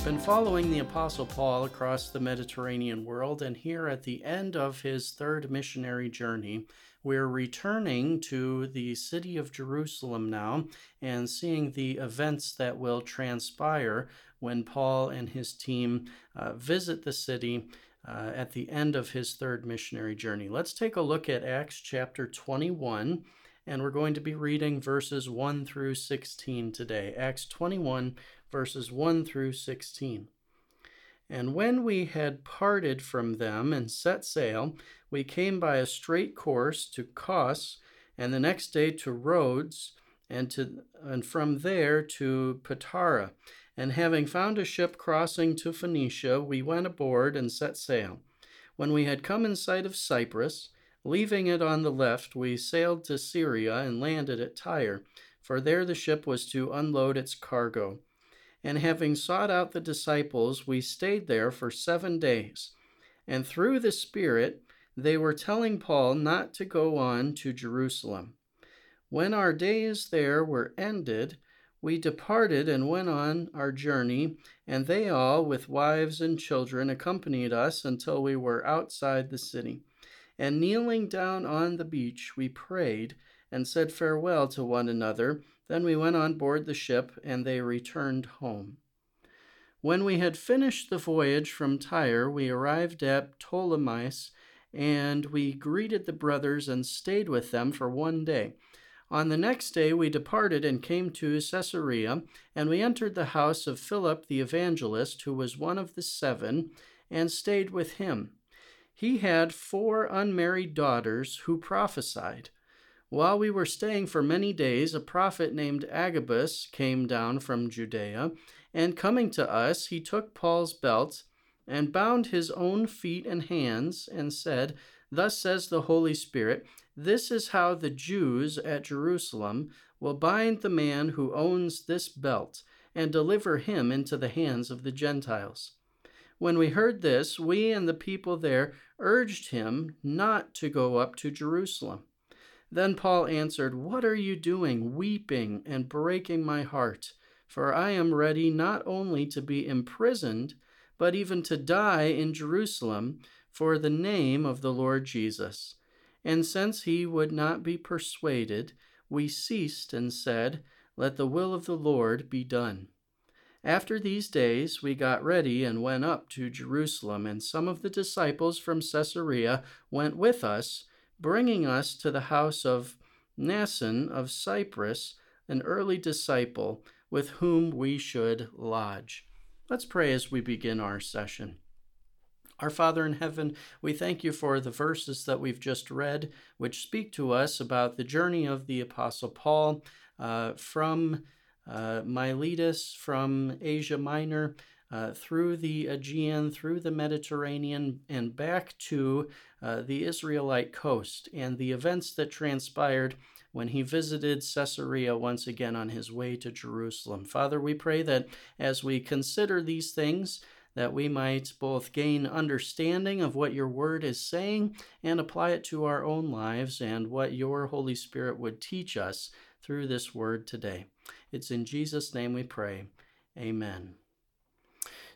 We've been following the Apostle Paul across the Mediterranean world, and here at the end of his third missionary journey, we're returning to the city of Jerusalem now and seeing the events that will transpire when Paul and his team uh, visit the city uh, at the end of his third missionary journey. Let's take a look at Acts chapter 21, and we're going to be reading verses 1 through 16 today. Acts 21, verses 1 through 16. And when we had parted from them and set sail, we came by a straight course to Cos, and the next day to Rhodes, and to and from there to Patara. And having found a ship crossing to Phoenicia, we went aboard and set sail. When we had come in sight of Cyprus, leaving it on the left, we sailed to Syria and landed at Tyre, for there the ship was to unload its cargo. And having sought out the disciples, we stayed there for seven days. And through the Spirit, they were telling Paul not to go on to Jerusalem. When our days there were ended, we departed and went on our journey, and they all, with wives and children, accompanied us until we were outside the city. And kneeling down on the beach, we prayed and said farewell to one another. Then we went on board the ship, and they returned home. When we had finished the voyage from Tyre, we arrived at Ptolemais, and we greeted the brothers and stayed with them for one day. On the next day we departed and came to Caesarea, and we entered the house of Philip the evangelist, who was one of the seven, and stayed with him. He had four unmarried daughters who prophesied. While we were staying for many days, a prophet named Agabus came down from Judea, and coming to us, he took Paul's belt and bound his own feet and hands, and said, Thus says the Holy Spirit, This is how the Jews at Jerusalem will bind the man who owns this belt, and deliver him into the hands of the Gentiles. When we heard this, we and the people there urged him not to go up to Jerusalem. Then Paul answered, What are you doing, weeping and breaking my heart? For I am ready not only to be imprisoned, but even to die in Jerusalem for the name of the Lord Jesus. And since he would not be persuaded, we ceased and said, Let the will of the Lord be done. After these days, we got ready and went up to Jerusalem, and some of the disciples from Caesarea went with us bringing us to the house of Mnason of Cyprus, an early disciple with whom we should lodge. Let's pray as we begin our session. Our Father in heaven, we thank you for the verses that we've just read, which speak to us about the journey of the Apostle Paul uh, from uh, Miletus, from Asia Minor, uh, through the Aegean, through the Mediterranean, and back to uh, the Israelite coast, and the events that transpired when he visited Caesarea once again on his way to Jerusalem. Father, we pray that as we consider these things, that we might both gain understanding of what your word is saying and apply it to our own lives and what your Holy Spirit would teach us through this word today. It's in Jesus' name we pray. Amen.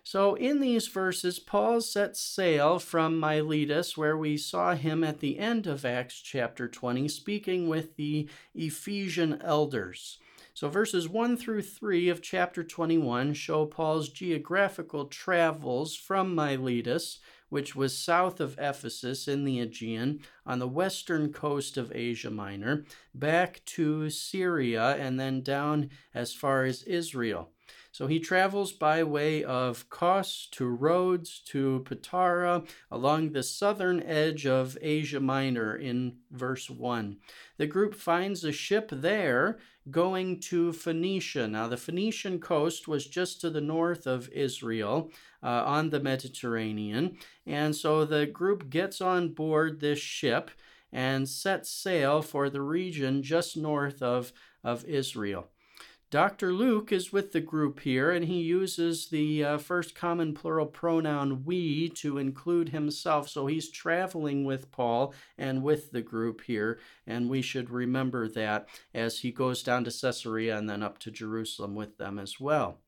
So, in these verses, Paul sets sail from Miletus, where we saw him at the end of Acts chapter 20, speaking with the Ephesian elders. So, verses 1 through 3 of chapter 21 show Paul's geographical travels from Miletus, which was south of Ephesus in the Aegean, on the western coast of Asia Minor, back to Syria, and then down as far as Israel. So he travels by way of Kos to Rhodes to Patara along the southern edge of Asia Minor in verse 1. The group finds a ship there going to Phoenicia. Now, the Phoenician coast was just to the north of Israel uh, on the Mediterranean. And so the group gets on board this ship and sets sail for the region just north of, of Israel. Dr. Luke is with the group here, and he uses the uh, first common plural pronoun we to include himself. So he's traveling with Paul and with the group here, and we should remember that as he goes down to Caesarea and then up to Jerusalem with them as well.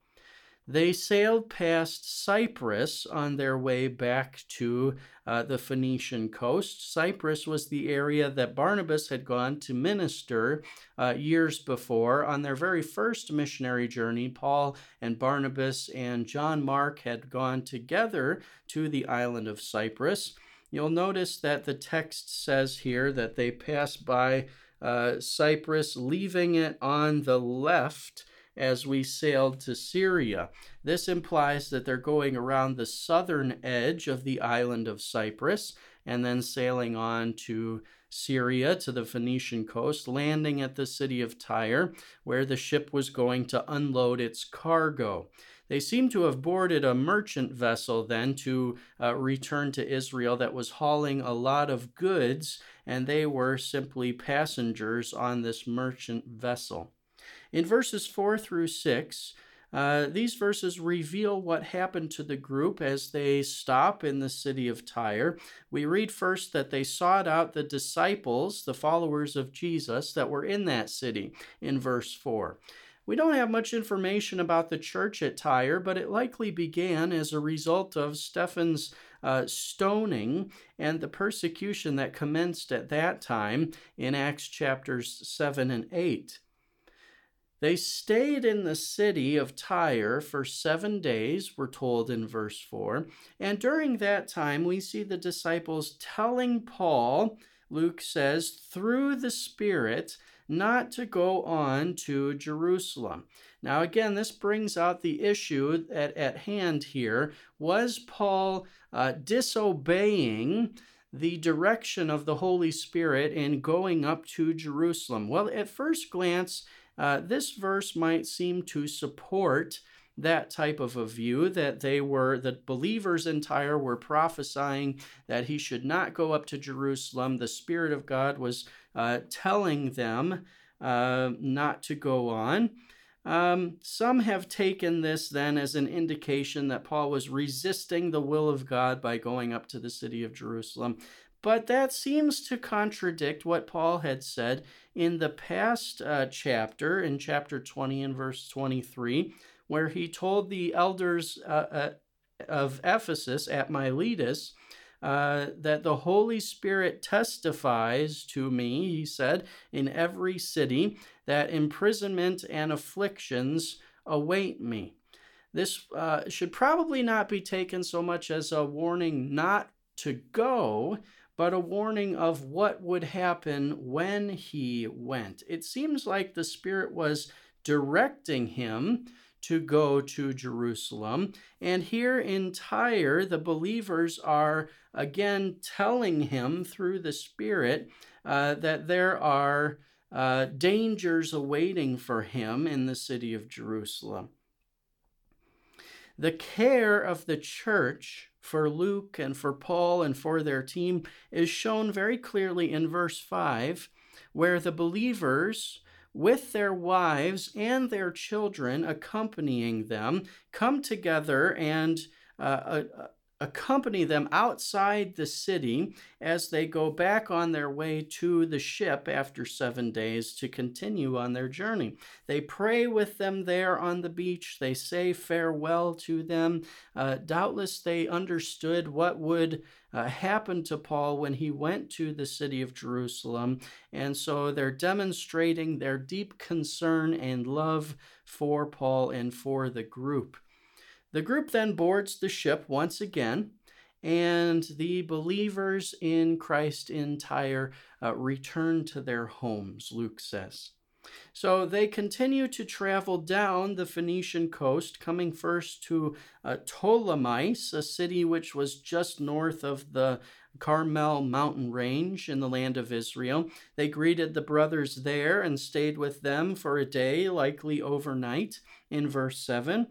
They sailed past Cyprus on their way back to uh, the Phoenician coast. Cyprus was the area that Barnabas had gone to minister uh, years before. On their very first missionary journey, Paul and Barnabas and John Mark had gone together to the island of Cyprus. You'll notice that the text says here that they passed by uh, Cyprus, leaving it on the left as we sailed to Syria. This implies that they're going around the southern edge of the island of Cyprus and then sailing on to Syria to the Phoenician coast, landing at the city of Tyre, where the ship was going to unload its cargo. They seem to have boarded a merchant vessel then to uh, return to Israel that was hauling a lot of goods, and they were simply passengers on this merchant vessel. In verses 4 through 6, uh, these verses reveal what happened to the group as they stop in the city of Tyre. We read first that they sought out the disciples, the followers of Jesus, that were in that city in verse 4. We don't have much information about the church at Tyre, but it likely began as a result of Stephen's uh, stoning and the persecution that commenced at that time in Acts chapters 7 and 8. They stayed in the city of Tyre for seven days, we're told in verse 4. And during that time, we see the disciples telling Paul, Luke says, through the Spirit, not to go on to Jerusalem. Now, again, this brings out the issue at, at hand here. Was Paul uh, disobeying? the direction of the Holy Spirit in going up to Jerusalem? Well, at first glance, uh, this verse might seem to support that type of a view that they were the believers in Tyre were prophesying that he should not go up to Jerusalem. The Spirit of God was uh, telling them uh, not to go on. Um, some have taken this then as an indication that Paul was resisting the will of God by going up to the city of Jerusalem. But that seems to contradict what Paul had said in the past uh, chapter, in chapter 20 and verse 23, where he told the elders uh, uh, of Ephesus at Miletus uh, that the Holy Spirit testifies to me, he said, in every city that imprisonment and afflictions await me. This uh, should probably not be taken so much as a warning not to go, but a warning of what would happen when he went. It seems like the Spirit was directing him to go to Jerusalem. And here in Tyre, the believers are again telling him through the Spirit uh, that there are uh, dangers awaiting for him in the city of Jerusalem. The care of the church for Luke and for Paul and for their team is shown very clearly in verse 5, where the believers, with their wives and their children accompanying them, come together and uh, uh, accompany them outside the city as they go back on their way to the ship after seven days to continue on their journey. They pray with them there on the beach. They say farewell to them. Uh, doubtless they understood what would uh, happen to Paul when he went to the city of Jerusalem. And so they're demonstrating their deep concern and love for Paul and for the group. The group then boards the ship once again, and the believers in Christ in Tyre uh, return to their homes, Luke says. So they continue to travel down the Phoenician coast, coming first to uh, Ptolemais, a city which was just north of the Carmel mountain range in the land of Israel. They greeted the brothers there and stayed with them for a day, likely overnight, in verse 7.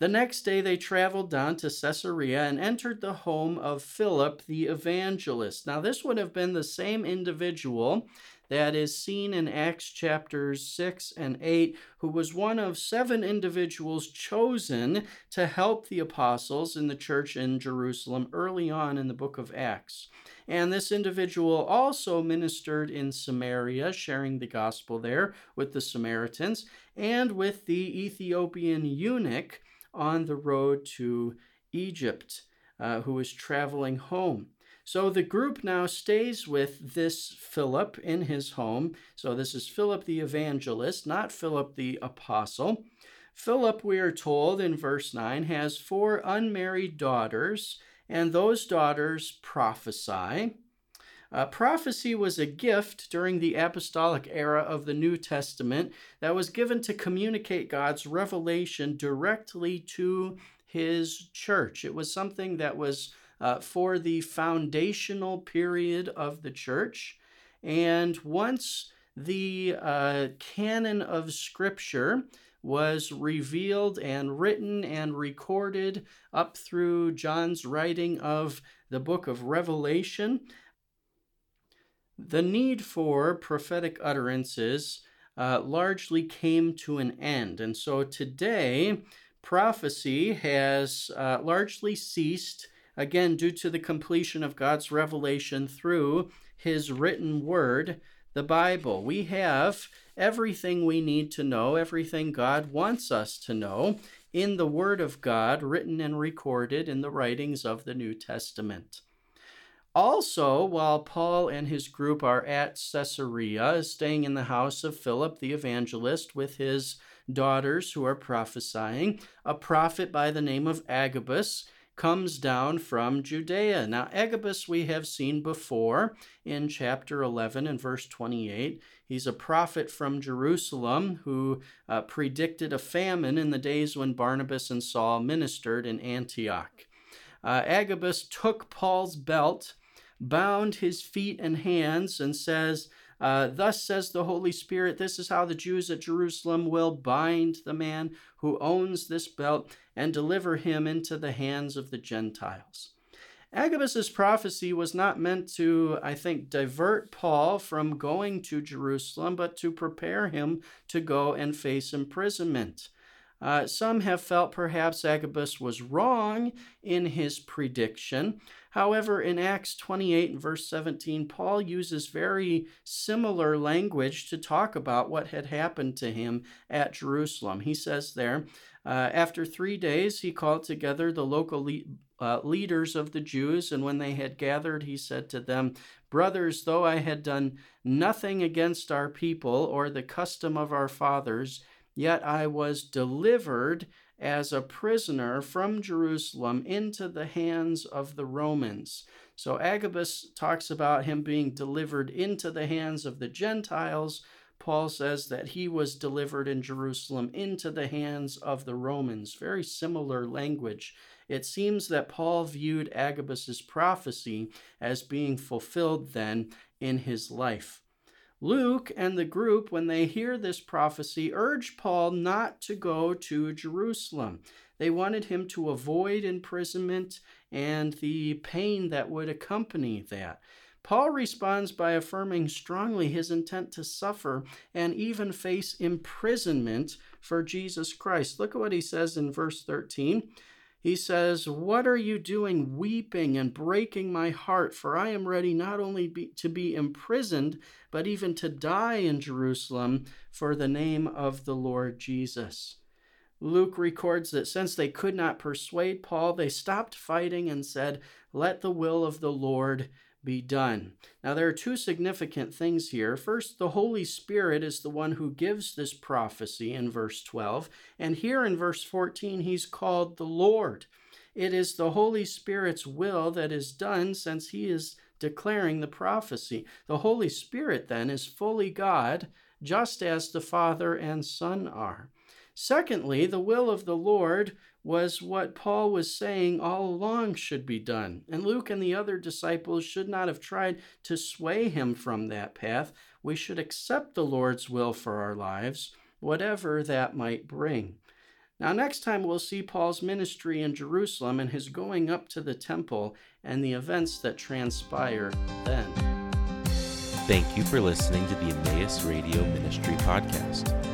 The next day they traveled down to Caesarea and entered the home of Philip the evangelist. Now, this would have been the same individual that is seen in Acts chapters 6 and 8, who was one of seven individuals chosen to help the apostles in the church in Jerusalem early on in the book of Acts. And this individual also ministered in Samaria, sharing the gospel there with the Samaritans and with the Ethiopian eunuch on the road to Egypt, uh, who was traveling home. So the group now stays with this Philip in his home. So this is Philip the evangelist, not Philip the apostle. Philip, we are told in verse 9, has four unmarried daughters, and those daughters prophesy. Uh, prophecy was a gift during the apostolic era of the New Testament that was given to communicate God's revelation directly to his church. It was something that was uh, for the foundational period of the church. And once the uh, canon of Scripture was revealed and written and recorded up through John's writing of the book of Revelation, the need for prophetic utterances uh, largely came to an end. And so today, prophecy has uh, largely ceased again, due to the completion of God's revelation through His written word, the Bible. We have everything we need to know, everything God wants us to know in the Word of God, written and recorded in the writings of the New Testament. Also, while Paul and his group are at Caesarea, staying in the house of Philip the evangelist with his daughters who are prophesying, a prophet by the name of Agabus comes down from Judea. Now, Agabus we have seen before in chapter 11 and verse 28. He's a prophet from Jerusalem who uh, predicted a famine in the days when Barnabas and Saul ministered in Antioch. Uh, Agabus took Paul's belt, bound his feet and hands, and says, uh, Thus says the Holy Spirit, this is how the Jews at Jerusalem will bind the man who owns this belt and deliver him into the hands of the Gentiles. Agabus's prophecy was not meant to, I think, divert Paul from going to Jerusalem, but to prepare him to go and face imprisonment. Uh, some have felt perhaps Agabus was wrong in his prediction. However, in Acts 28 and verse 17, Paul uses very similar language to talk about what had happened to him at Jerusalem. He says there, uh, after three days, he called together the local le- uh, leaders of the Jews, and when they had gathered, he said to them, Brothers, though I had done nothing against our people or the custom of our fathers, yet I was delivered as a prisoner from Jerusalem into the hands of the Romans. So Agabus talks about him being delivered into the hands of the Gentiles. Paul says that he was delivered in Jerusalem into the hands of the Romans. Very similar language. It seems that Paul viewed Agabus's prophecy as being fulfilled then in his life. Luke and the group, when they hear this prophecy, urge Paul not to go to Jerusalem. They wanted him to avoid imprisonment and the pain that would accompany that. Paul responds by affirming strongly his intent to suffer and even face imprisonment for Jesus Christ. Look at what he says in verse 13. He says, What are you doing, weeping and breaking my heart? For I am ready not only be, to be imprisoned, but even to die in Jerusalem for the name of the Lord Jesus. Luke records that since they could not persuade Paul, they stopped fighting and said, Let the will of the Lord be done. Now, there are two significant things here. First, the Holy Spirit is the one who gives this prophecy in verse 12. And here in verse 14, he's called the Lord. It is the Holy Spirit's will that is done since he is declaring the prophecy. The Holy Spirit then is fully God just as the Father and Son are. Secondly, the will of the Lord was what Paul was saying all along should be done. And Luke and the other disciples should not have tried to sway him from that path. We should accept the Lord's will for our lives, whatever that might bring. Now, next time we'll see Paul's ministry in Jerusalem and his going up to the temple and the events that transpire then. Thank you for listening to the Emmaus Radio Ministry Podcast.